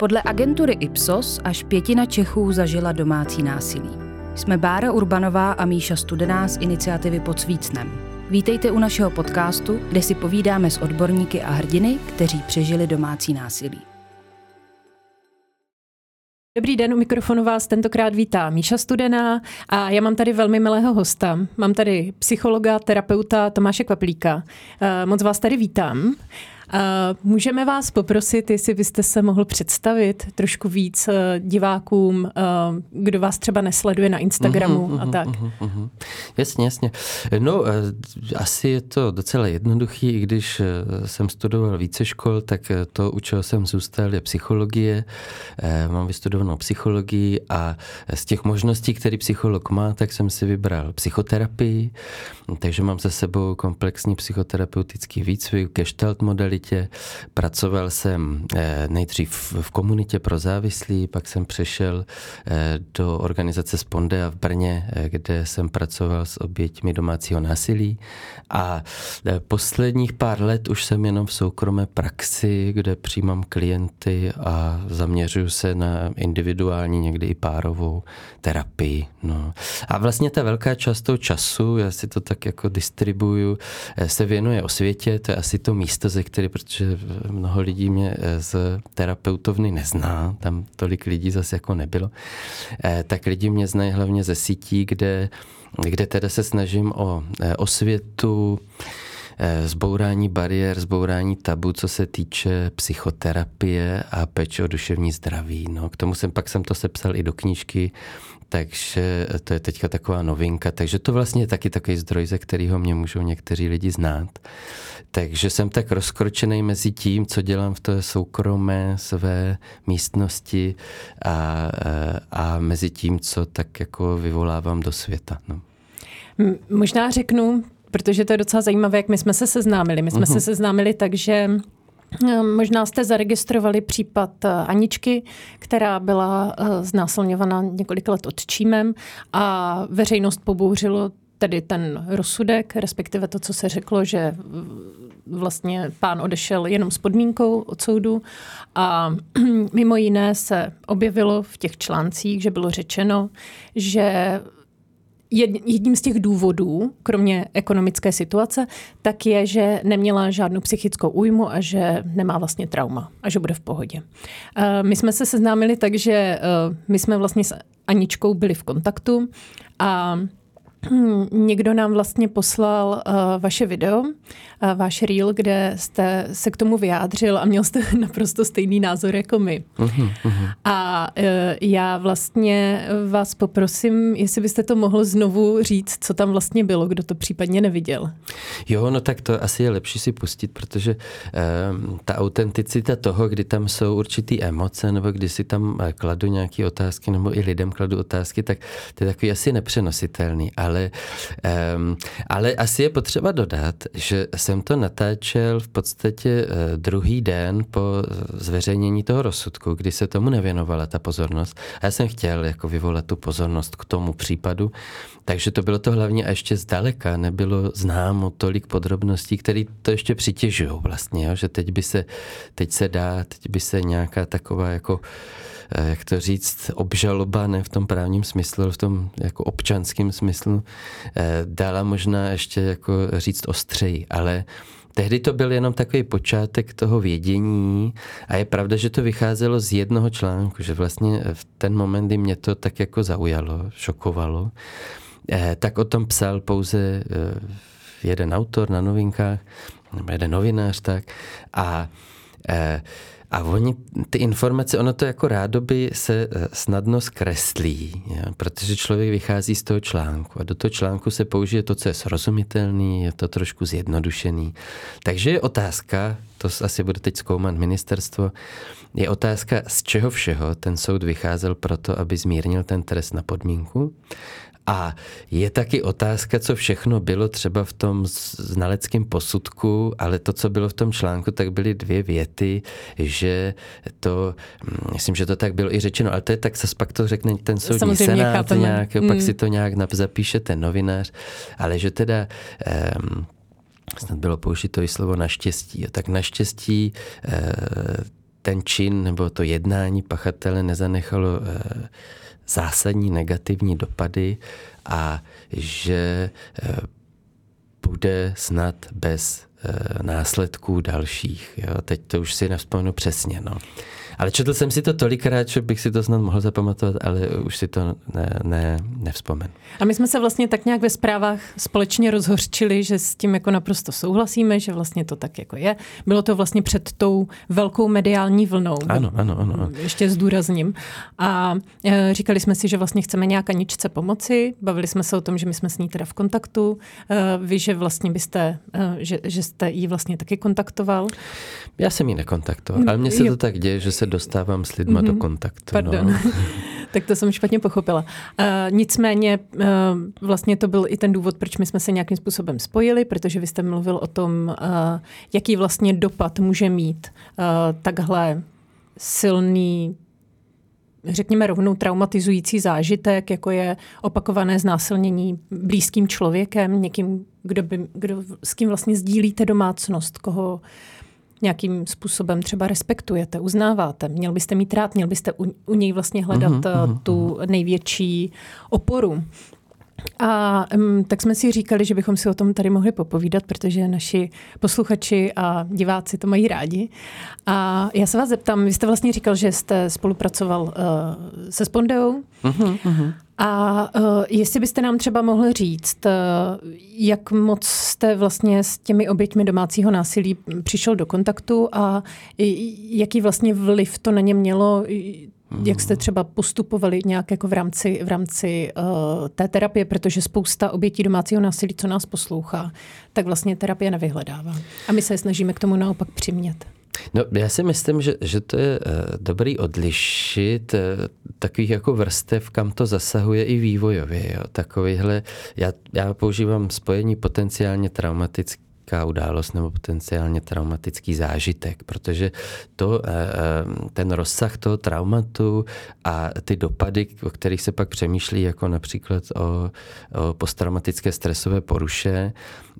Podle agentury Ipsos až pětina Čechů zažila domácí násilí. Jsme Bára Urbanová a Míša Studená z iniciativy Pod Svícnem. Vítejte u našeho podcastu, kde si povídáme s odborníky a hrdiny, kteří přežili domácí násilí. Dobrý den, u mikrofonu vás tentokrát vítá Míša Studená a já mám tady velmi milého hosta. Mám tady psychologa, terapeuta Tomáše Kvaplíka. Eh, moc vás tady vítám. Můžeme vás poprosit, jestli byste se mohl představit trošku víc eh, divákům, eh, kdo vás třeba nesleduje na Instagramu uhum, a mhm, tak. Uhum. Jasně, jasně. No, eh, asi je to docela jednoduchý, i když jsem studoval více škol, tak to, u čeho jsem zůstal, je psychologie. Mám vystudovanou psychologii a z těch možností, které psycholog má, tak jsem si vybral psychoterapii, takže mám za sebou komplexní psychoterapeutický výcvik, gestalt modely, komunitě. Pracoval jsem eh, nejdřív v komunitě pro závislí, pak jsem přešel eh, do organizace Spondea v Brně, eh, kde jsem pracoval s oběťmi domácího násilí. A posledních pár let už jsem jenom v soukromé praxi, kde přijímám klienty a zaměřuju se na individuální, někdy i párovou terapii. No. A vlastně ta velká část toho času, já si to tak jako distribuju, se věnuje o světě, to je asi to místo, ze které protože mnoho lidí mě eh, z terapeutovny nezná, tam tolik lidí zase jako nebylo, eh, tak lidi mě znají hlavně ze sítí, kde, kde teda se snažím o eh, osvětu, zbourání bariér, zbourání tabu, co se týče psychoterapie a péče o duševní zdraví. No, k tomu jsem pak jsem to sepsal i do knížky takže to je teďka taková novinka. Takže to vlastně je taky takový zdroj, ze kterého mě můžou někteří lidi znát. Takže jsem tak rozkročený mezi tím, co dělám v té soukromé své místnosti a, a mezi tím, co tak jako vyvolávám do světa. No. Možná řeknu, protože to je docela zajímavé, jak my jsme se seznámili. My jsme uh-huh. se mhm. seznámili tak, že možná jste zaregistrovali případ eh, Aničky, která byla eh, znásilňovaná několik let odčímem a veřejnost pobouřilo tedy ten rozsudek, respektive to, co se řeklo, že vlastně pán odešel jenom s podmínkou od soudu. A mimo jiné se objevilo v těch článcích, že bylo řečeno, že jedním z těch důvodů, kromě ekonomické situace, tak je, že neměla žádnou psychickou újmu a že nemá vlastně trauma a že bude v pohodě. Eh, my jsme se seznámili tak, že eh, my jsme vlastně s Aničkou byli v kontaktu a Někdo nám vlastně poslal uh, vaše video, uh, váš reel, kde jste se k tomu vyjádřil a měl jste naprosto stejný názor jako my. Uh-huh, uh-huh. A uh, já vlastně vás poprosím, jestli byste to mohl znovu říct, co tam vlastně bylo, kdo to případně neviděl. Jo, no tak to asi je lepší si pustit, protože uh, ta autenticita toho, kdy tam jsou určitý emoce, nebo kdy si tam kladu nějaké otázky, nebo i lidem kladu otázky, tak to je takový asi nepřenositelný. Ale, um, ale asi je potřeba dodat, že jsem to natáčel v podstatě eh, druhý den po zveřejnění toho rozsudku, kdy se tomu nevěnovala ta pozornost. A já jsem chtěl jako vyvolat tu pozornost k tomu případu, takže to bylo to hlavně a ještě zdaleka nebylo známo tolik podrobností, které to ještě přitěžují vlastně, jo? že teď by se, teď se dá, teď by se nějaká taková jako jak to říct, obžaloba, ne v tom právním smyslu, ale v tom jako občanském smyslu, eh, dala možná ještě jako říct ostřeji, ale Tehdy to byl jenom takový počátek toho vědění a je pravda, že to vycházelo z jednoho článku, že vlastně v ten moment, kdy mě to tak jako zaujalo, šokovalo, eh, tak o tom psal pouze jeden autor na novinkách, nebo jeden novinář tak. A a oni, ty informace, ono to jako rádoby se eh, snadno zkreslí, protože člověk vychází z toho článku a do toho článku se použije to, co je srozumitelný, je to trošku zjednodušený. Takže je otázka, to asi bude teď zkoumat ministerstvo, je otázka, z čeho všeho ten soud vycházel proto, aby zmírnil ten trest na podmínku a je taky otázka, co všechno bylo třeba v tom znaleckém posudku, ale to, co bylo v tom článku, tak byly dvě věty, že to, hm, myslím, že to tak bylo i řečeno, ale to je tak, se pak to řekne ten soudní Samozřejmě senát nějak, mm. pak si to nějak zapíše ten novinář, ale že teda um, snad bylo použito i slovo naštěstí. Tak naštěstí ten čin nebo to jednání pachatele nezanechalo eh, zásadní negativní dopady a že eh, bude snad bez následků dalších. Jo? Teď to už si nevzpomenu přesně. No. Ale četl jsem si to tolikrát, že bych si to snad mohl zapamatovat, ale už si to ne, ne, nevzpomenu. A my jsme se vlastně tak nějak ve zprávách společně rozhořčili, že s tím jako naprosto souhlasíme, že vlastně to tak jako je. Bylo to vlastně před tou velkou mediální vlnou. Ano, ano, ano. ano. Ještě zdůrazním. A e, říkali jsme si, že vlastně chceme nějak Aničce pomoci. Bavili jsme se o tom, že my jsme s ní teda v kontaktu. E, vy, že vlastně byste, e, že, že jste ji vlastně taky kontaktoval. Já jsem ji nekontaktoval, ale mně se to tak děje, že se dostávám s lidma mm-hmm. do mhm. kontaktu. No. Pardon. No. tak to jsem špatně pochopila. Uh, nicméně uh, vlastně to byl i ten důvod, proč my jsme se nějakým způsobem spojili, protože vy jste mluvil o tom, uh, jaký vlastně dopad může mít uh, takhle silný řekněme rovnou traumatizující zážitek, jako je opakované znásilnění blízkým člověkem, někým, kdo, by, kdo s kým vlastně sdílíte domácnost, koho nějakým způsobem třeba respektujete, uznáváte. Měl byste mít rád, měl byste u, u něj vlastně hledat uh-huh, tu největší oporu. A um, tak jsme si říkali, že bychom si o tom tady mohli popovídat, protože naši posluchači a diváci to mají rádi. A já se vás zeptám, vy jste vlastně říkal, že jste spolupracoval uh, se Spondeou. Uh-huh, uh-huh. A uh, jestli byste nám třeba mohli říct, uh, jak moc jste vlastně s těmi oběťmi domácího násilí přišel do kontaktu a jaký vlastně vliv to na ně mělo, jak jste třeba postupovali nějak jako v rámci, v rámci uh, té terapie, protože spousta obětí domácího násilí, co nás poslouchá, tak vlastně terapie nevyhledává. A my se snažíme k tomu naopak přimět. No, já si myslím, že, že to je uh, dobrý odlišit uh, takových jako vrstev, kam to zasahuje i vývojově. Jo. Takovýhle, já, já používám spojení potenciálně traumatický traumatická událost nebo potenciálně traumatický zážitek, protože to, eh, eh, ten rozsah toho traumatu a ty dopady, o kterých se pak přemýšlí, jako například o, o posttraumatické stresové poruše,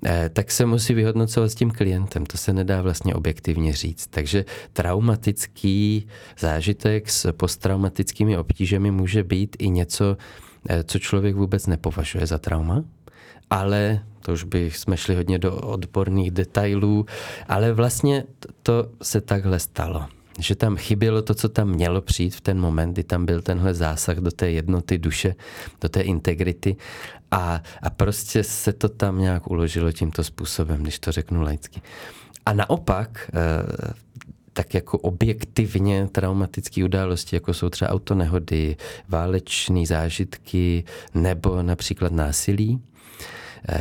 eh, tak se musí vyhodnocovat s tím klientem. To se nedá vlastně objektivně říct. Takže traumatický zážitek s posttraumatickými obtížemi může být i něco, co člověk vůbec nepovažuje za trauma, ale to už bych jsme šli hodně do odborných detailů, ale vlastně to se takhle stalo. Že tam chybělo to, co tam mělo přijít v ten moment, kdy tam byl tenhle zásah do té jednoty duše, do té integrity a, a prostě se to tam nějak uložilo tímto způsobem, když to řeknu laicky. A naopak, eh, tak jako objektivně traumatické události, jako jsou třeba autonehody, váleční zážitky nebo například násilí,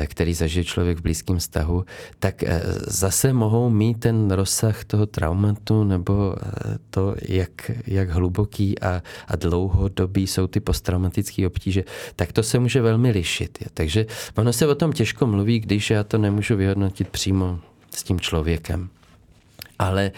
který zažije člověk v blízkém vztahu, tak eh, zase mohou mít ten rozsah toho traumatu nebo eh, to, jak, jak hluboký a, a dlouhodobý jsou ty posttraumatické obtíže, tak to se může velmi lišit. Takže ono se o tom těžko mluví, když já to nemůžu vyhodnotit přímo s tím člověkem ale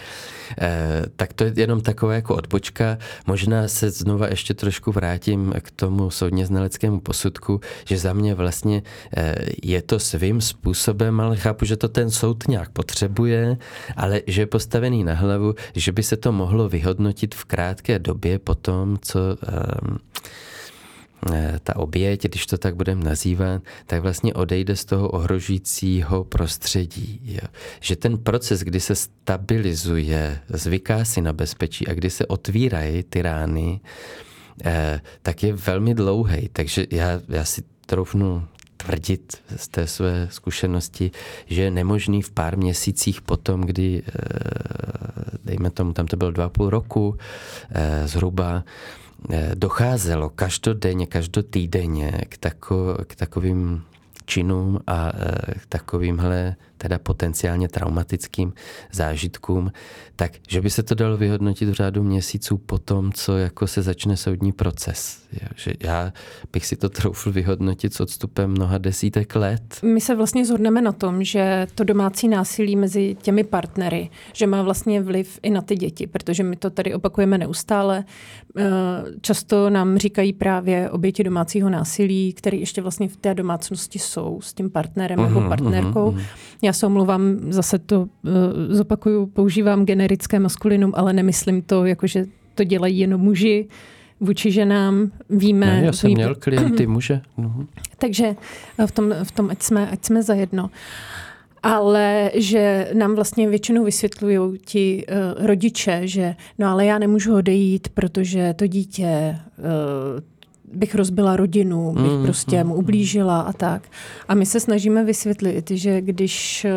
eh, tak to je jenom taková jako odbočka. Možná se znova ještě trošku vrátím k tomu soudně znaleckému posudku, že za mě vlastně eh, je to svým způsobem, ale chápu, že to ten soud nějak potřebuje, ale že je postavený na hlavu, že by se to mohlo vyhodnotit v krátké době po tom, co Eh, ta oběť, když to tak budeme nazývat, tak vlastně odejde z toho ohrožujícího prostředí. Jo. Že ten proces, kdy se stabilizuje, zvyká si na bezpečí a kdy se otvírají ty rány, eh, tak je velmi dlouhý. Takže já, já si troufnu tvrdit z té své zkušenosti, že je nemožný v pár měsících potom, kdy, eh, dejme tomu, tam to bylo dva půl roku zhruba, Eh, docházelo každodenně, každotýdenně k, tako, k takovým činům a eh, k takovýmhle teda potenciálně traumatickým zážitkům, tak že by se to dalo vyhodnotit v řádu měsíců po tom, co jako se začne soudní proces. Že já bych si to troufl vyhodnotit s odstupem mnoha desítek let. My se vlastně zhodneme na tom, že to domácí násilí mezi těmi partnery, že má vlastně vliv i na ty děti, protože my to tady opakujeme neustále. Eh, často nám říkají právě oběti domácího násilí, které ještě vlastně v té domácnosti jsou s tím partnerem uh-huh, nebo partnerkou. Uh-huh. Já se omluvám, zase to uh, zopakuju, používám generické maskulinum, ale nemyslím to, jako že to dělají jenom muži vůči ženám. Víme... Ne, já jsem víme, měl klienty muže. Uh-huh. Takže v tom, v tom ať, jsme, ať jsme zajedno. Ale že nám vlastně většinou vysvětlují ti uh, rodiče, že no ale já nemůžu odejít, protože to dítě uh, bych rozbila rodinu, bych mm, prostě mm, mu ublížila a tak. A my se snažíme vysvětlit, že když eh,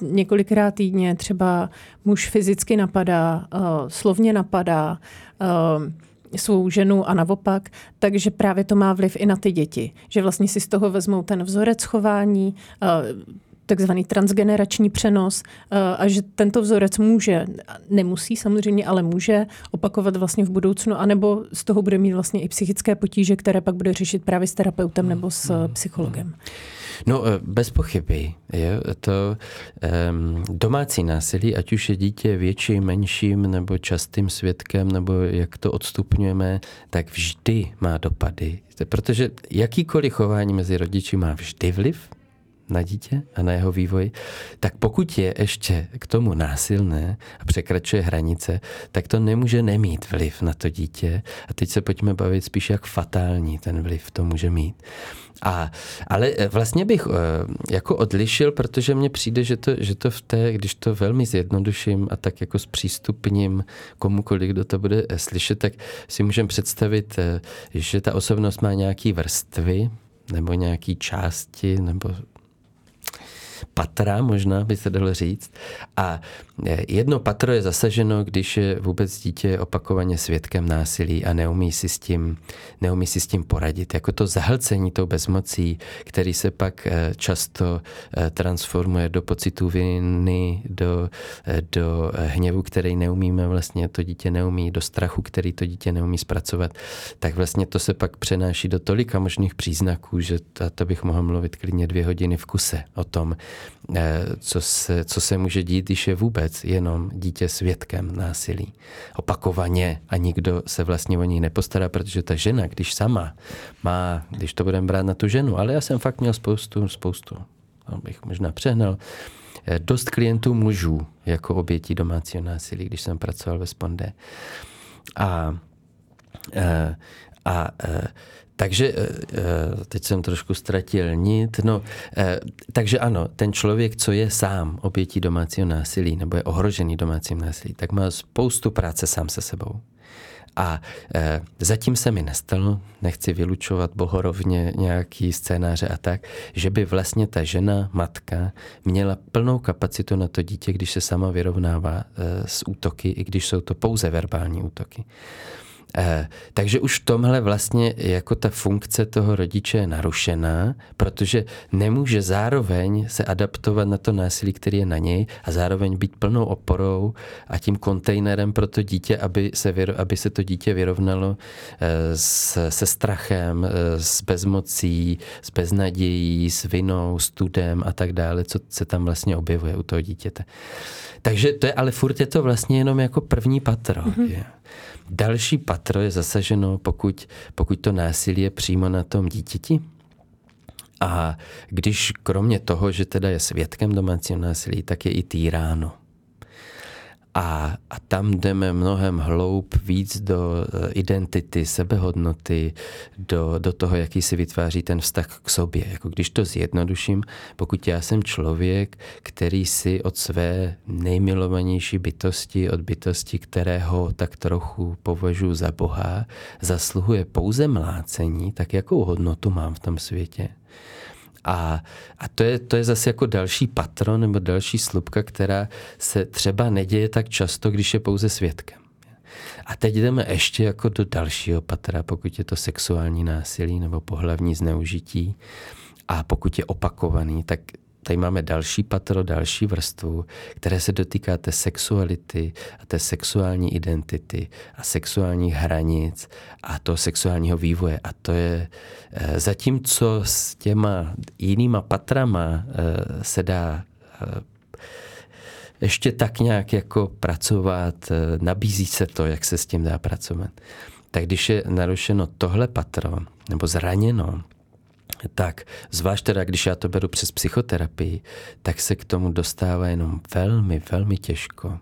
několikrát týdně třeba muž fyzicky napadá, uh, slovně napadá uh, svou ženu a naopak, takže právě to má vliv i na ty děti. Že vlastně si z toho vezmou ten vzorec chování, takzvaný transgenerační přenos eh, a že tento vzorec může, nemusí samozřejmě, ale může opakovat vlastně v budoucnu, anebo z toho bude mít vlastně i psychické potíže, které pak bude řešit právě s terapeutem nebo s hmm. psychologem. No, eh, bez pochyby. Je to um, domácí násilí, ať už je dítě větším, menším nebo častým svědkem, nebo jak to odstupňujeme, tak vždy má dopady. Protože jakýkoliv chování mezi rodiči má vždy vliv na dítě a na jeho vývoj, tak pokud je ještě k tomu násilné a překračuje hranice, tak to nemůže nemít vliv na to dítě. A teď se pojďme bavit spíš, jak fatální ten vliv to může mít. A, ale eh, vlastně bych eh, jako odlišil, protože mně přijde, že to, že to v té, když to velmi zjednoduším a tak jako zpřístupním komukoliv, kdo to bude eh, slyšet, tak si můžeme představit, že ta osobnost má nějaký vrstvy, nebo nějaký části, nebo patra, možná by se dalo říct. A e, jedno patro je zasaženo, když je vůbec dítě opakovaně svědkem násilí a neumí si s tím, neumí si s tím poradit. Jako to zahlcení tou bezmocí, který se pak e, často e, transformuje do pocitu viny, do, do hněvu, který neumíme vlastně, to dítě neumí, do strachu, který to dítě neumí zpracovat, tak vlastně to se pak přenáší do tolika možných příznaků, že to, to bych mohl mluvit klidně dvě hodiny v kuse o tom, co se, co se může dít, když je vůbec jenom dítě svědkem násilí. Opakovaně a nikdo se vlastně o ní nepostará, protože ta žena, když sama má, když to budeme brát na tu ženu, ale já jsem fakt měl spoustu, spoustu, abych možná přehnal, eh, dost klientů mužů jako obětí domácího násilí, když jsem pracoval ve Sponde. A, eh, a, a takže eh, eh, teď jsem trošku ztratil nit. No, eh, takže ano, ten člověk, co je sám obětí domácího násilí nebo je ohrožený domácím násilí, tak má spoustu práce sám se sebou. A zatím se mi nestalo, nechci vylučovat bohorovně nějaký scénáře a tak, že by vlastně ta žena, matka, měla plnou kapacitu na to dítě, když se sama vyrovnává s útoky, i když jsou to pouze verbální útoky. Eh, takže už v tomhle vlastně jako ta funkce toho rodiče je narušená, protože nemůže zároveň se adaptovat na to násilí, který je na něj a zároveň být plnou oporou a tím kontejnerem pro to dítě, aby se, aby se to dítě vyrovnalo eh, s, se strachem, eh, s bezmocí, s beznadějí, s vinou, studem a tak dále, co se tam vlastně objevuje u toho dítěte. Takže to je, ale furt je to vlastně jenom jako první patro. Mm-hmm. Další patro je zasaženo, pokud, pokud to násilí je přímo na tom dítěti. A když kromě toho, že teda je svědkem domácího násilí, tak je i týráno. A, a tam jdeme mnohem hloub víc do eh, identity, sebehodnoty, do, do toho, jaký si vytváří ten vztah k sobě. Jako když to zjednoduším, pokud já jsem člověk, který si od své nejmilovanější bytosti, od bytosti, kterého tak trochu považuji za Boha, zasluhuje pouze mlácení, tak jakou hodnotu mám v tom světě? A, a to, je, to je zase jako další patron nebo další slupka, která se třeba neděje tak často, když je pouze svědkem. A teď jdeme ještě jako do dalšího patra, pokud je to sexuální násilí nebo pohlavní zneužití. A pokud je opakovaný, tak tady máme další patro, další vrstvu, které se dotýká té sexuality a té sexuální identity a sexuálních hranic a toho sexuálního vývoje. A to je eh, zatímco s těma jinýma patrama eh, se dá eh, ještě tak nějak jako pracovat, nabízí se to, jak se s tím dá pracovat. Tak když je narušeno tohle patro, nebo zraněno, tak zvlášť teda, když já to beru přes psychoterapii, tak se k tomu dostává jenom velmi, velmi těžko.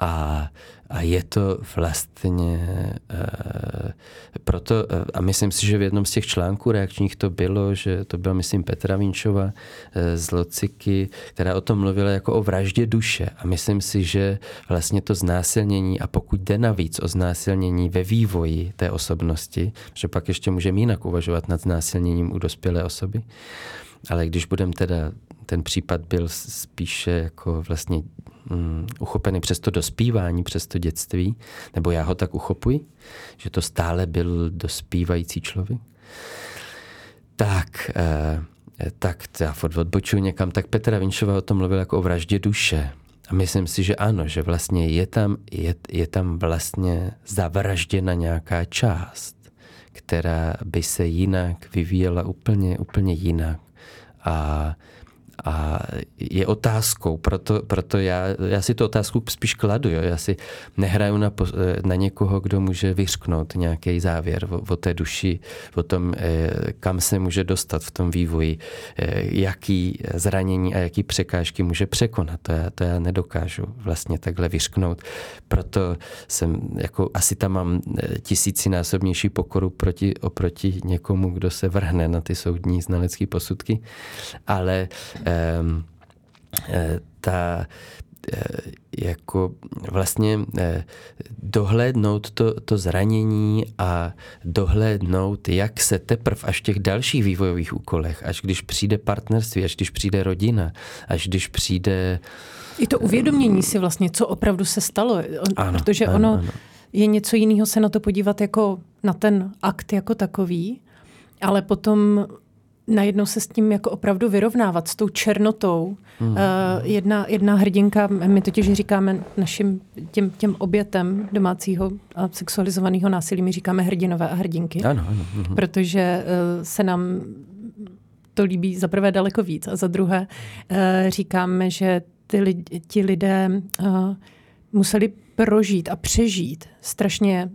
A, a je to vlastně e, proto, eh, a myslím si, že v jednom z těch článků reakčních to bylo, že to byla, myslím, Petra Vinčova e, z Lociky, která o tom mluvila jako o vraždě duše. A myslím si, že vlastně to znásilnění, a pokud jde navíc o znásilnění ve vývoji té osobnosti, že pak ještě můžeme jinak uvažovat nad znásilněním u dospělé osoby, ale když budeme teda, ten případ byl spíše jako vlastně um, uchopený přes to dospívání, přes to dětství, nebo já ho tak uchopuji, že to stále byl dospívající člověk, tak, eh, tak já odbočuji někam, tak Petra Vinčová o tom mluvil jako o vraždě duše. A myslím si, že ano, že vlastně je tam, je, je tam vlastně zavražděna nějaká část, která by se jinak vyvíjela úplně, úplně jinak. A a je otázkou, proto, proto já, já si tu otázku spíš kladu. Jo? Já si nehraju na, na někoho, kdo může vyřknout nějaký závěr o, o té duši, o tom, eh, kam se může dostat v tom vývoji, eh, jaký zranění a jaký překážky může překonat. To já, to já nedokážu vlastně takhle vyřknout. Proto jsem, jako asi tam mám eh, tisícinásobnější pokoru proti, oproti někomu, kdo se vrhne na ty soudní znalecké posudky. Ale eh, ta eh, jako vlastně eh, dohlédnout to, to zranění a dohlédnout, jak se teprv až v těch dalších vývojových úkolech, až když přijde partnerství, až když přijde rodina, až když přijde... I to uvědomění si vlastně, co opravdu se stalo, ano, protože ano, ono ano. je něco jiného se na to podívat jako na ten akt jako takový, ale potom najednou se s tím jako opravdu vyrovnávat, s tou černotou. Hmm. Uh, jedna, jedna hrdinka, my totiž říkáme našim těm, těm obětem domácího a sexualizovaného násilí, my říkáme hrdinové a hrdinky. Ano, ano. Uh-huh. Protože uh, se nám to líbí za prvé daleko víc a za druhé uh, říkáme, že ty lidi, ti lidé uh, museli prožít a přežít strašně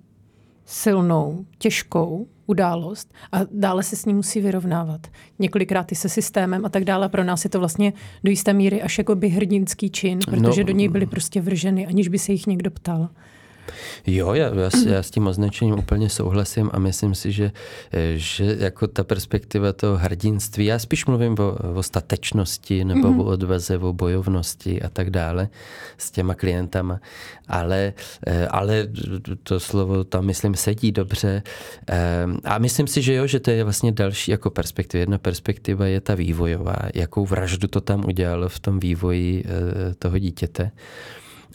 silnou, těžkou událost a dále se s ní musí vyrovnávat. Několikrát i se systémem a tak dále. Pro nás je to vlastně do jisté míry až jako by hrdinský čin, protože no, do něj byly prostě vrženy, aniž by se jich někdo ptal. Jo, já, já, já s tím označením úplně souhlasím a myslím si, že, že jako ta perspektiva toho hrdinství, já spíš mluvím o, o statečnosti nebo mm-hmm. o odvaze, o bojovnosti a tak dále s těma klientama, ale, ale to slovo tam, myslím, sedí dobře a myslím si, že jo, že to je vlastně další jako perspektiva. Jedna perspektiva je ta vývojová, jakou vraždu to tam udělalo v tom vývoji eh, toho dítěte.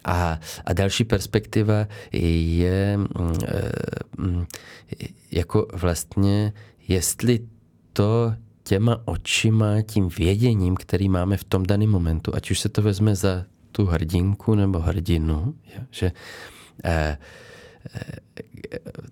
A, a další perspektiva je mm, eh, mm, jako vlastně, jestli to těma očima, tím věděním, který máme v tom daném momentu, ať už se to vezme za tu hrdinku nebo hrdinu, že eh,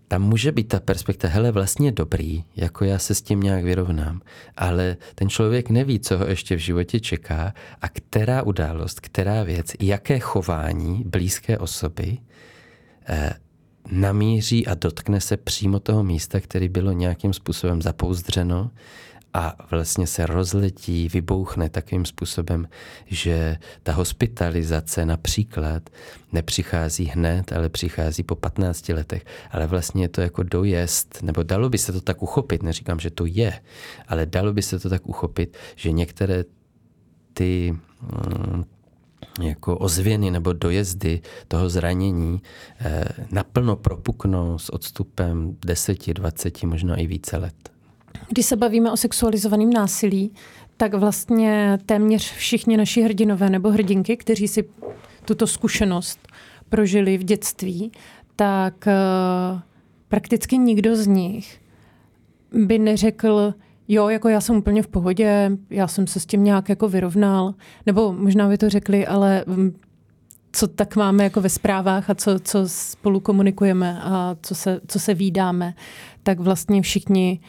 tam může být ta perspektiva, hele, vlastně dobrý, jako já se s tím nějak vyrovnám, ale ten člověk neví, co ho ještě v životě čeká a která událost, která věc, jaké chování blízké osoby eh, namíří a dotkne se přímo toho místa, který bylo nějakým způsobem zapouzdřeno a vlastně se rozletí, vybouchne takovým způsobem, že ta hospitalizace například nepřichází hned, ale přichází po 15 letech. Ale vlastně je to jako dojezd, nebo dalo by se to tak uchopit, neříkám, že to je, ale dalo by se to tak uchopit, že některé ty mm, jako ozvěny nebo dojezdy toho zranění eh, naplno propuknou s odstupem 10, 20, možná i více let. Když se bavíme o sexualizovaném násilí, tak vlastně téměř všichni naši hrdinové nebo hrdinky, kteří si tuto zkušenost prožili v dětství, tak uh, prakticky nikdo z nich by neřekl, jo, jako já jsem úplně v pohodě, já jsem se s tím nějak jako vyrovnal, nebo možná by to řekli, ale mm, co tak máme jako ve zprávách a co, co spolu komunikujeme a co se, co se výdáme, tak vlastně všichni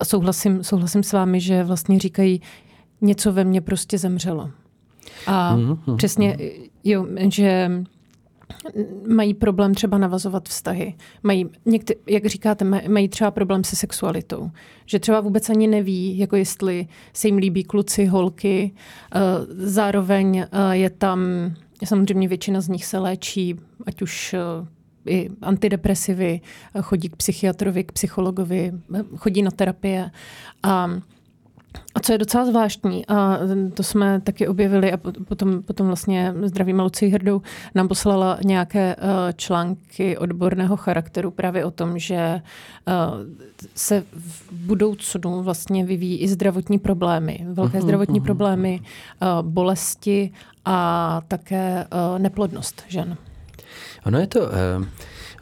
a souhlasím, souhlasím s vámi, že vlastně říkají, něco ve mně prostě zemřelo. A mm-hmm. přesně, jo, že mají problém třeba navazovat vztahy. Mají, někdy, jak říkáte, mají třeba problém se sexualitou. Že třeba vůbec ani neví, jako jestli se jim líbí kluci, holky. Eh, zároveň eh, je tam, samozřejmě většina z nich se léčí, ať už eh, i antidepresivy, chodí k psychiatrovi, k psychologovi, chodí na terapie. A a co je docela zvláštní, a to jsme taky objevili a potom, potom vlastně zdravíme Lucí Hrdou nám poslala nějaké eh, články odborného charakteru právě o tom, že eh, se v budoucnu vlastně vyvíjí i zdravotní problémy, velké mhm, zdravotní mhm. problémy, eh, bolesti a také neplodnost žen. Ono je to... Uh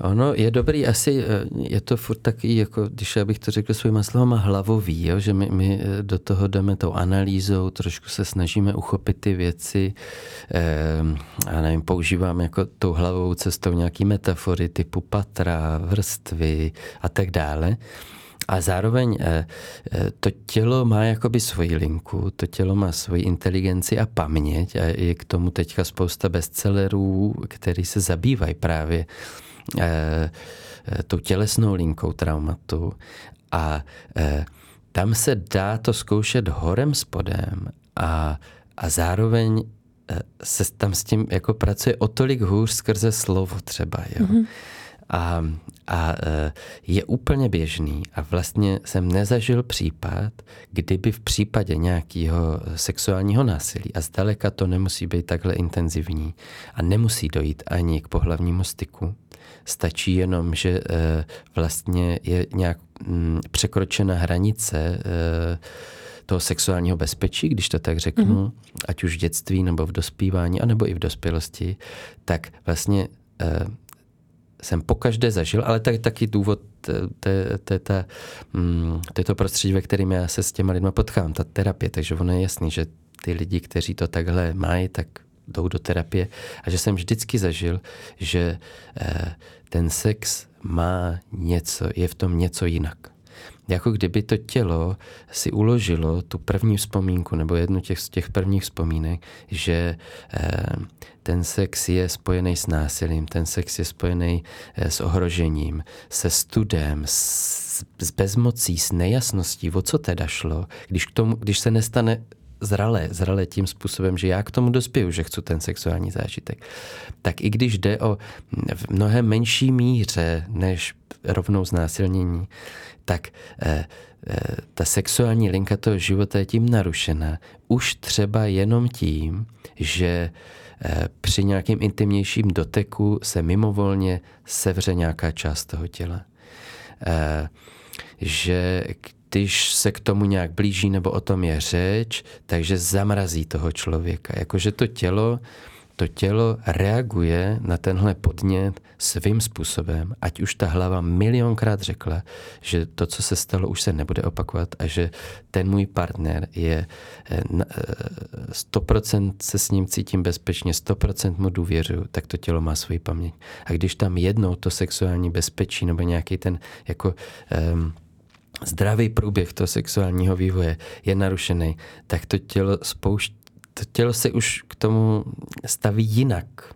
Ono je dobrý, asi eh, je to furt taky, jako když já bych to řekl svýma slovama, hlavový, jo? že my, my eh, do toho jdeme tou analýzou, trošku se snažíme uchopit ty věci, a nevím, používáme jako tou hlavou cestou nějaký metafory typu patra, vrstvy a tak dále. A zároveň eh, to tělo má jakoby svoji linku, to tělo má svoji inteligenci a paměť a je k tomu teďka spousta bestsellerů, který se zabývají právě Eh, eh, tou tělesnou linkou traumatu a eh, tam se dá to zkoušet horem spodem a, a zároveň se tam s tím jako pracuje o tolik hůř skrze slovo třeba. Jo. Mm-hmm. A, a je úplně běžný a vlastně jsem nezažil případ, kdyby v případě nějakého sexuálního násilí, a zdaleka to nemusí být takhle intenzivní a nemusí dojít ani k pohlavnímu styku, Stačí jenom, že eh, vlastně je nějak mm, překročena hranice eh, toho sexuálního bezpečí, když to tak řeknu, mm-hmm. ať už v dětství nebo v dospívání, anebo i v dospělosti, tak vlastně jsem pokaždé zažil, ale tak, taky důvod mm, to prostředí, ve kterém já se s těma lidma potkám, ta terapie, takže ono je jasný, že ty lidi, kteří to takhle mají, tak jdou do terapie a že jsem vždycky zažil, že eh, ten sex má něco, je v tom něco jinak. Jako kdyby to tělo si uložilo tu první vzpomínku nebo jednu těch, z těch prvních vzpomínek, že eh, ten sex je spojený s násilím, ten sex je spojený eh, s ohrožením, se studem, s, s bezmocí, s nejasností, o co teda šlo, když, k tomu, když se nestane zralé, zralé tím způsobem, že já k tomu dospěju, že chci ten sexuální zážitek. Tak i když jde o v mnohem menší míře než rovnou znásilnění, tak eh, eh, ta sexuální linka toho života je tím narušena. Už třeba jenom tím, že eh, při nějakém intimnějším doteku se mimovolně sevře nějaká část toho těla. Eh, že když se k tomu nějak blíží nebo o tom je řeč, takže zamrazí toho člověka. Jakože to tělo, to tělo reaguje na tenhle podnět svým způsobem, ať už ta hlava milionkrát řekla, že to, co se stalo, už se nebude opakovat a že ten můj partner je 100% eh, se s ním cítím bezpečně, 100% mu důvěřuju, tak to tělo má svoji paměť. A když tam jednou to sexuální bezpečí nebo nějaký ten jako um, zdravý průběh toho sexuálního vývoje je narušený, tak to tělo spouští to tělo se už k tomu staví jinak.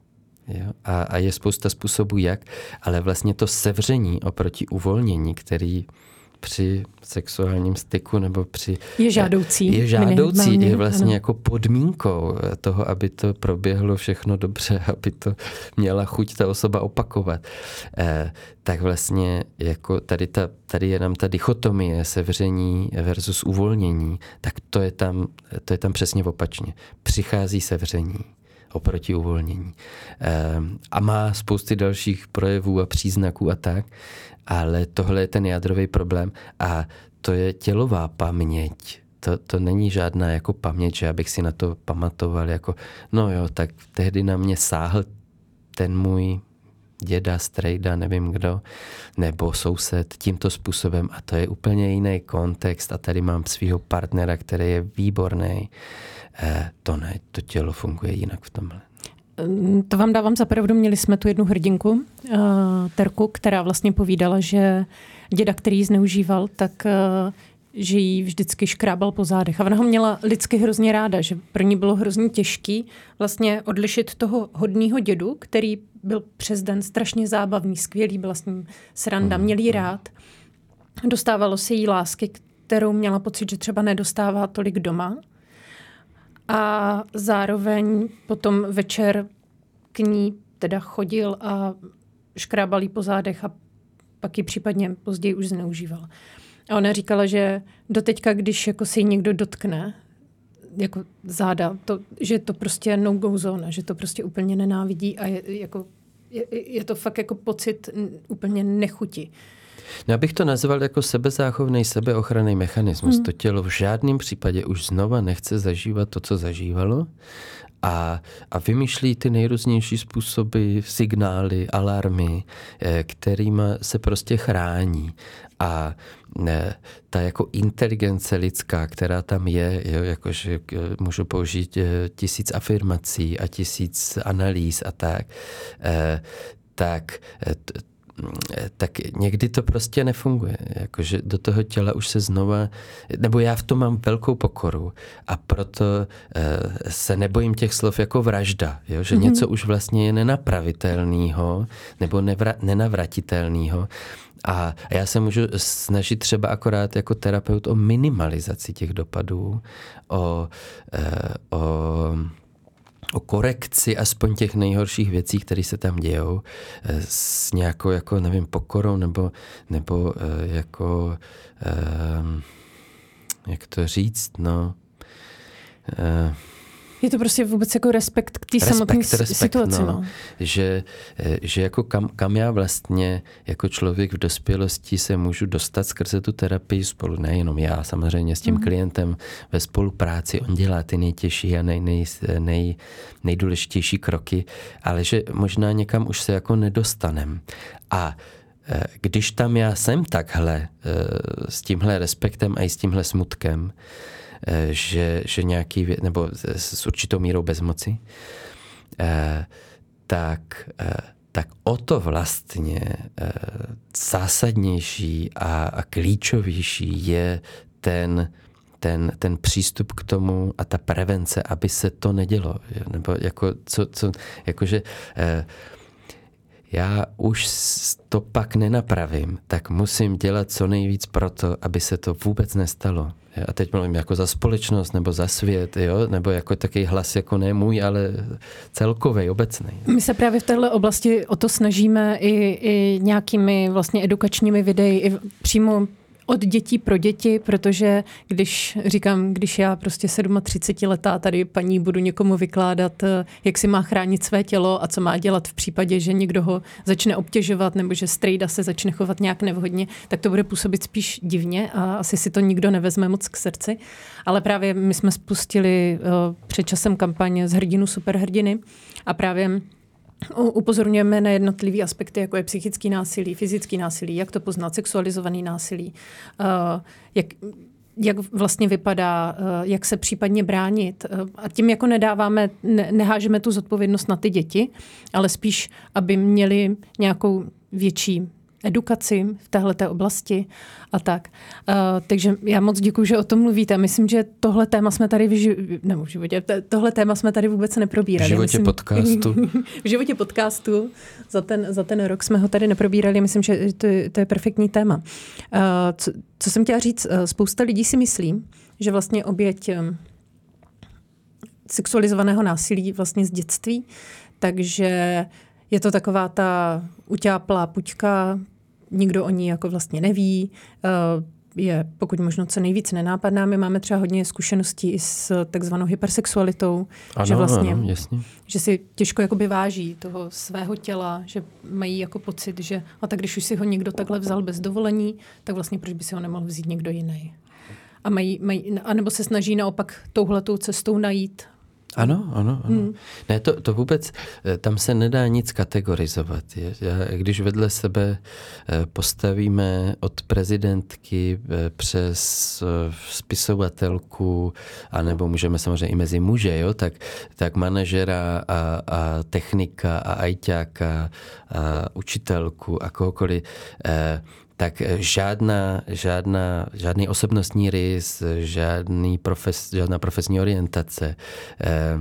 Jo? A, a je spousta způsobů jak, ale vlastně to sevření oproti uvolnění, který při sexuálním styku nebo při... Je žádoucí. Je žádoucí, je vlastně ano. jako podmínkou toho, aby to proběhlo všechno dobře, aby to měla chuť ta osoba opakovat. Eh, tak vlastně jako tady, ta, tady je nám ta dichotomie sevření versus uvolnění, tak to je tam, to je tam přesně opačně. Přichází sevření oproti uvolnění. Eh, a má spousty dalších projevů a příznaků a tak ale tohle je ten jádrový problém a to je tělová paměť. To, to není žádná jako paměť, že abych si na to pamatoval jako, no jo, tak tehdy na mě sáhl ten můj děda, strejda, nevím kdo, nebo soused tímto způsobem a to je úplně jiný kontext a tady mám svého partnera, který je výborný. Eh, to ne, to tělo funguje jinak v tomhle. To vám dávám za pravdu. Měli jsme tu jednu hrdinku, uh, Terku, která vlastně povídala, že děda, který ji zneužíval, tak uh, že jí vždycky škrábal po zádech. A ona ho měla lidsky hrozně ráda, že pro ní bylo hrozně těžký vlastně odlišit toho hodného dědu, který byl přes den strašně zábavný, skvělý, byl s ním sranda, mhm. měl jí rád. Dostávalo se jí lásky, kterou měla pocit, že třeba nedostává tolik doma. A zároveň potom večer k ní teda chodil a škrábal jí po zádech a pak ji případně později už zneužíval. A ona říkala, že doteďka, když jako se jí někdo dotkne, jako záda, to, že to prostě no-go zóna, že to prostě úplně nenávidí a je, jako, je, je to fakt jako pocit úplně nechuti. No, já bych to nazval jako sebezáchovný, sebeochranný mechanismus. Hmm. To tělo v žádném případě už znova nechce zažívat to, co zažívalo a, a vymýšlí ty nejrůznější způsoby, signály, alarmy, eh, kterými se prostě chrání. A ne, ta jako inteligence lidská, která tam je, jo, jakože eh, můžu použít eh, tisíc afirmací a tisíc analýz a tak, tak tak někdy to prostě nefunguje. Jakože do toho těla už se znova, nebo já v tom mám velkou pokoru a proto eh, se nebojím těch slov jako vražda, jo? že mm-hmm. něco už vlastně je nenapravitelného nebo nevra, nenavratitelného. A já se můžu snažit třeba akorát jako terapeut o minimalizaci těch dopadů, o, eh, o o korekci aspoň těch nejhorších věcí, které se tam dějou, eh, s nějakou, jako, nevím, pokorou nebo, nebo eh, jako, eh, jak to říct, no, je to prostě vůbec jako respekt k té samotné situaci. No. No. Že, eh, že jako kam, kam já vlastně jako člověk v dospělosti se můžu dostat skrze tu terapii spolu, nejenom já, samozřejmě s tím mm. klientem ve spolupráci, on dělá ty nejtěžší a nej, nej, nej, nejdůležitější kroky, ale že možná někam už se jako nedostanem. A eh, když tam já jsem takhle, eh, s tímhle respektem a i s tímhle smutkem, že, že nějaký, nebo s určitou mírou bezmoci, eh, tak, eh, tak o to vlastně zásadnější a, a klíčovější je ten, ten, ten přístup k tomu a ta prevence, aby se to nedělo. Nebo jako, co, co, jakože, eh, já už to pak nenapravím, tak musím dělat co nejvíc pro to, aby se to vůbec nestalo. A teď mluvím jako za společnost nebo za svět, jo? nebo jako takový hlas jako ne můj, ale celkový, obecný. My se právě v této oblasti o to snažíme i, i nějakými vlastně edukačními videi, i přímo od dětí pro děti, protože když říkám, když já prostě 37 letá tady paní budu někomu vykládat, eh, jak si má chránit své tělo a co má dělat v případě, že někdo ho začne obtěžovat nebo že strejda se začne chovat nějak nevhodně, tak to bude působit spíš divně a asi si to nikdo nevezme moc k srdci. Ale právě my jsme spustili uh, před časem kampaně z hrdinu superhrdiny a právě Upozorňujeme na jednotlivé aspekty, jako je psychický násilí, fyzický násilí, jak to poznat, sexualizovaný násilí, uh, jak, jak vlastně vypadá, uh, jak se případně bránit. Uh, a tím jako nedáváme, ne, nehážeme tu zodpovědnost na ty děti, ale spíš, aby měli nějakou větší edukaci v téhle oblasti a tak. Uh, takže já moc děkuji, že o tom mluvíte. Myslím, že tohle téma jsme tady v, ži- nebo v životě, tohle téma jsme tady vůbec neprobírali. V životě myslím, podcastu. v životě podcastu. Za ten, za ten rok jsme ho tady neprobírali. Myslím, že to, to je perfektní téma. Uh, co, co jsem chtěla říct, uh, spousta lidí si myslí, že vlastně oběť um, sexualizovaného násilí vlastně z dětství, takže je to taková ta utáplá puťka, nikdo o ní jako vlastně neví, eh, je pokud možno co nejvíc nenápadná. My máme třeba hodně zkušeností i s takzvanou hypersexualitou, ano, že vlastně, ano, jasně. že si těžko jakoby váží toho svého těla, že mají jako pocit, že a tak když už si ho někdo takhle vzal bez dovolení, tak vlastně proč by si ho nemohl vzít někdo jiný. A mají, mají, anebo se snaží naopak touhletou cestou najít ano, ano, ano. Hmm. Ne, to, to vůbec, eh, tam se nedá nic kategorizovat. Já, když vedle sebe eh, postavíme od prezidentky eh, přes spisovatelku, anebo můžeme samozřejmě i mezi muže, jo, tak, tak manažera a, a technika a ajťáka a učitelku a kohokoliv, tak žádná, žádná, žádný osobnostní rys, žádný profes, žádná profesní orientace, eh,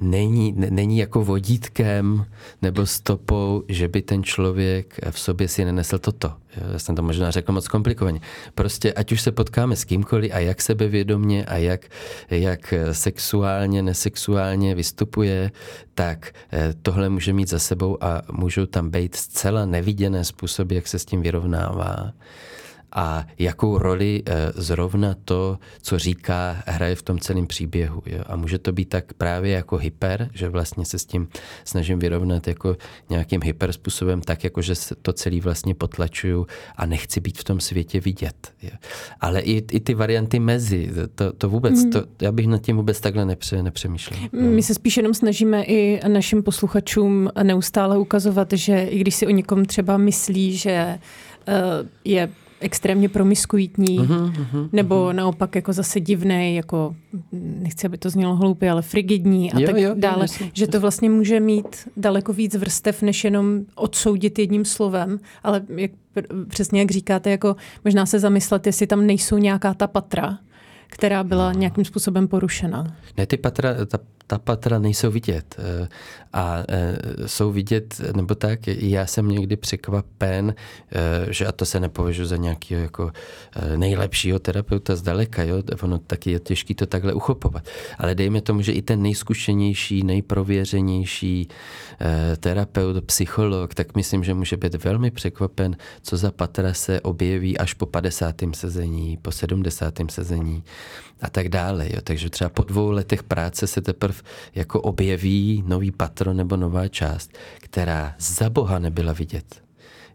není, není jako vodítkem nebo stopou, že by ten člověk v sobě si nenesl toto. Já jsem to možná řekl moc komplikovaně. Prostě ať už se potkáme s kýmkoliv a jak sebevědomně a jak, jak sexuálně, nesexuálně vystupuje, tak eh, tohle může mít za sebou a můžou tam být zcela neviděné způsoby, jak se s tím vyrovnává a jakou roli eh, zrovna to, co říká, hraje v tom celém příběhu. Jo? A může to být tak právě jako hyper, že vlastně se s tím snažím vyrovnat jako nějakým hyper způsobem, tak jako, že se to celý vlastně potlačuju a nechci být v tom světě vidět. Jo? Ale i, i ty varianty mezi, to, to vůbec, mm. to, já bych nad tím vůbec takhle nepře, nepřemýšlel. My se spíš jenom snažíme i našim posluchačům neustále ukazovat, že i když si o někom třeba myslí, že eh, je extrémně promiskuitní, uh-huh, uh-huh, nebo uh-huh. naopak jako zase divný, jako nechci, aby to znělo hloupě, ale frigidní a jo, tak jo, dále, jasně, že to vlastně může mít daleko víc vrstev, než jenom odsoudit jedním slovem, ale jak, přesně jak říkáte, jako možná se zamyslet, jestli tam nejsou nějaká ta patra, která byla nějakým způsobem porušena. Ne, ty patra, ta ta patra nejsou vidět. Eh, a eh, jsou vidět, nebo tak, já jsem někdy překvapen, eh, že a to se nepovažuji za nějakého jako nejlepšího terapeuta zdaleka, jo? ono taky je těžké to takhle uchopovat. Ale dejme tomu, že i ten nejzkušenější, nejprověřenější terapeut, psycholog, tak myslím, že může být velmi překvapen, co za patra se objeví až po 50. sezení, po 70. sezení a tak dále. Jo. Takže třeba po dvou letech práce se teprve jako objeví nový patron nebo nová část, která za boha nebyla vidět.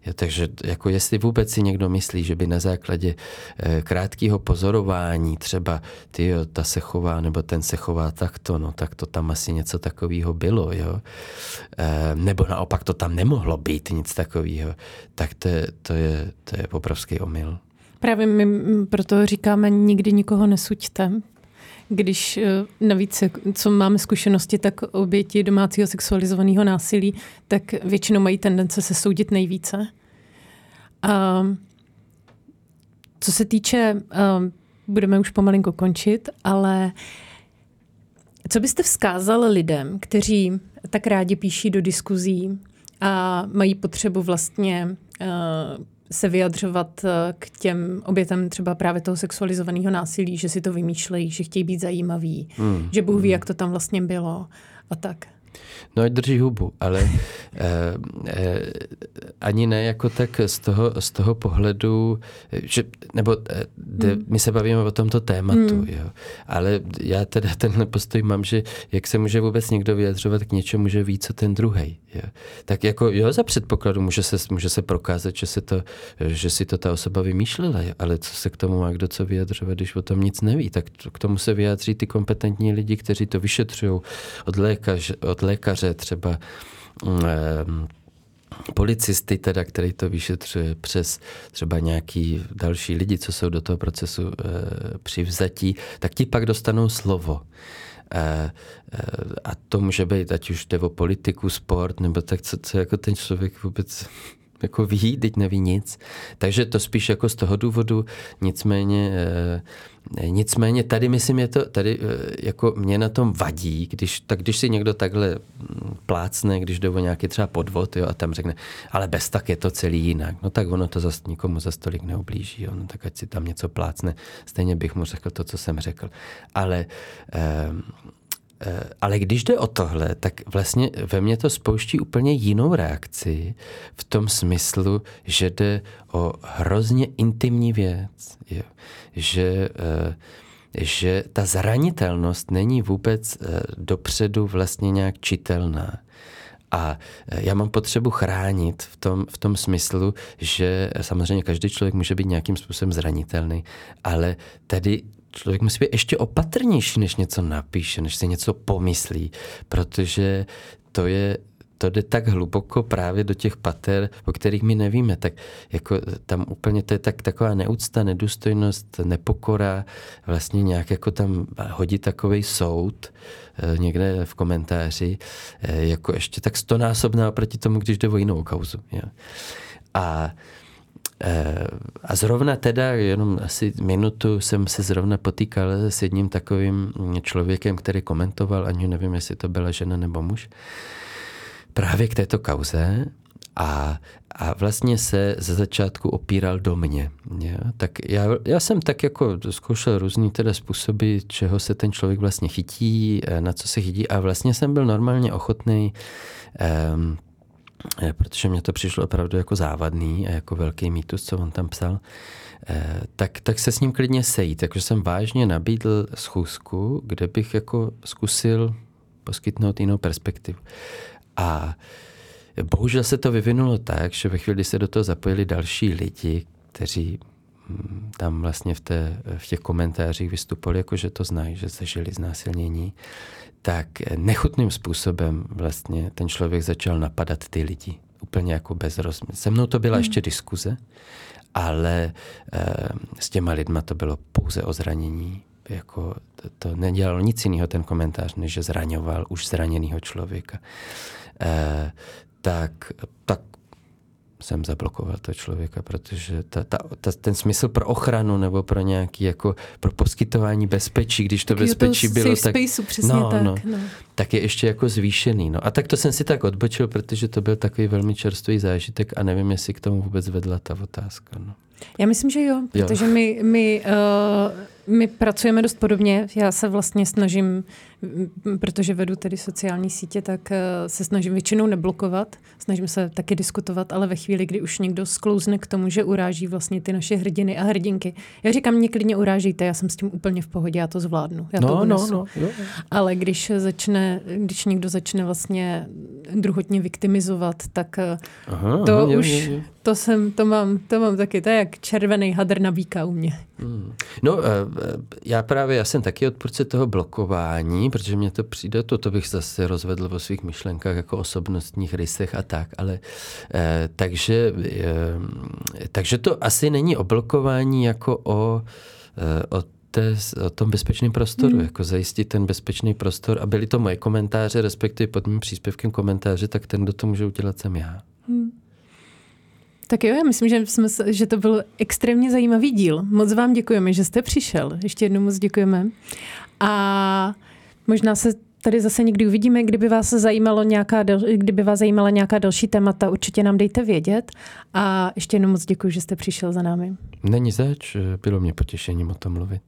Jo, takže jako jestli vůbec si někdo myslí, že by na základě e, krátkého pozorování třeba ty, jo, ta se chová nebo ten se chová takto, no tak to tam asi něco takového bylo, jo. E, nebo naopak to tam nemohlo být nic takového, tak to je, to je, to je obrovský omyl. Právě my proto říkáme, nikdy nikoho nesuďte, když eh, navíc, co máme zkušenosti, tak oběti domácího sexualizovaného násilí, tak většinou mají tendence se soudit nejvíce. A co se týče, budeme už pomalinko končit, ale co byste vzkázal lidem, kteří tak rádi píší do diskuzí a mají potřebu vlastně se vyjadřovat eh, k těm obětem třeba právě toho sexualizovaného násilí, že si to vymýšlejí, že chtějí být zajímaví, hmm. že Bůh ví, hmm. jak to tam vlastně bylo a tak. No ať drží hubu, ale eh, eh, ani ne jako tak z toho, z toho pohledu, že, nebo eh, de, hmm. my se bavíme o tomto tématu, hmm. jo. ale já teda tenhle postoj mám, že jak se může vůbec někdo vyjadřovat k něčemu, že ví, co ten druhý. Tak jako jo, za předpokladu může se, může se prokázat, že, se to, že si to ta osoba vymýšlela, ale co se k tomu má kdo co vyjadřovat, když o tom nic neví, tak k tomu se vyjádří ty kompetentní lidi, kteří to vyšetřují od, lékař, od lékaře třeba mm, policisty, teda, který to vyšetřuje přes třeba nějaký další lidi, co jsou do toho procesu e, přivzatí, tak ti pak dostanou slovo. E, e, a to může být, ať už jde o politiku, sport, nebo tak, co, co jako ten člověk vůbec jako ví, teď neví nic. Takže to spíš jako z toho důvodu, nicméně, e, nicméně tady myslím, je to, tady e, jako mě na tom vadí, když, tak když si někdo takhle mm, plácne, když jde o nějaký třeba podvod, jo, a tam řekne, ale bez tak je to celý jinak, no tak ono to zas, nikomu za stolik neublíží, jo, no tak ať si tam něco plácne, stejně bych mu řekl to, co jsem řekl. Ale Eh, ale když jde o tohle, tak vlastně ve mně to spouští úplně jinou reakci v tom smyslu, že jde o hrozně intimní věc. Jo. Že, eh, že ta zranitelnost není vůbec eh, dopředu vlastně nějak čitelná. A já mám potřebu chránit v tom, v tom smyslu, že samozřejmě každý člověk může být nějakým způsobem zranitelný, ale tady člověk musí být ještě opatrnější, než něco napíše, než si něco pomyslí, protože to je to jde tak hluboko právě do těch pater, o kterých my nevíme, tak jako tam úplně to je tak taková neúcta, nedůstojnost, nepokora, vlastně nějak jako tam hodí takový soud eh, někde v komentáři, eh, jako ještě tak stonásobná proti tomu, když jde o jinou kauzu. Jo. A a zrovna teda, jenom asi minutu jsem se zrovna potýkal s jedním takovým člověkem, který komentoval, ani nevím, jestli to byla žena nebo muž, právě k této kauze a, a vlastně se ze začátku opíral do mě. Je? Tak já, já jsem tak jako zkoušel různý teda způsoby, čeho se ten člověk vlastně chytí, eh, na co se chytí a vlastně jsem byl normálně ochotný um, protože mě to přišlo opravdu jako závadný a jako velký mýtus, co on tam psal, eh, tak, tak se s ním klidně sejít. Takže jsem vážně nabídl schůzku, kde bych jako zkusil poskytnout jinou perspektivu. A bohužel se to vyvinulo tak, že ve chvíli se do toho zapojili další lidi, kteří tam vlastně v, té, v těch komentářích vystupovali, jako že to znají, že zažili znásilnění, tak nechutným způsobem vlastně ten člověk začal napadat ty lidi. Úplně jako bez rozměru. Se mnou to byla hmm. ještě diskuze, ale e, s těma lidma to bylo pouze o zranění. Jako to, to nedělalo nic jiného ten komentář, než že zraňoval už zraněného člověka. E, tak, tak jsem zablokoval toho člověka, protože ta, ta, ta, ten smysl pro ochranu nebo pro nějaký jako pro poskytování bezpečí, když to tak bezpečí to bylo, tak, spaceu, přesně no, tak, no, no. tak je ještě jako zvýšený. No. A tak to jsem si tak odbočil, protože to byl takový velmi čerstvý zážitek a nevím, jestli k tomu vůbec vedla ta otázka. No. Já myslím, že jo, protože jo. my, my uh, my pracujeme dost podobně. Já se vlastně snažím, protože vedu tedy sociální sítě, tak eh, se snažím většinou neblokovat. Snažím se taky diskutovat, ale ve chvíli, kdy už někdo sklouzne k tomu, že uráží vlastně ty naše hrdiny a hrdinky. Já říkám, mě klidně urážíte, já jsem s tím úplně v pohodě, já to zvládnu. Já no, to no, no, jo. Ale když začne, když někdo začne vlastně druhotně viktimizovat, tak eh, aha, to aha, už, je, je. to jsem, to mám, to mám taky, to je jak červený hadr na víka u mě. Hmm. No, eh, já právě, já jsem taky odpůrce toho blokování, protože mě to přijde, to, to bych zase rozvedl o svých myšlenkách jako osobnostních rysech a tak, ale eh, takže, eh, takže to asi není o blokování jako o, eh, o té, o tom bezpečném prostoru, hmm. jako zajistit ten bezpečný prostor a byly to moje komentáře, respektive pod mým příspěvkem komentáře, tak ten, kdo to může udělat, jsem já. Hmm. Tak jo, já myslím, že, jsme, že to byl extrémně zajímavý díl. Moc vám děkujeme, že jste přišel. Ještě jednou moc děkujeme. A možná se tady zase někdy uvidíme, kdyby vás zajímalo nějaká, kdyby vás zajímala nějaká další témata, určitě nám dejte vědět. A ještě jednou moc děkuji, že jste přišel za námi. Není zač, bylo mě potěšením o tom mluvit.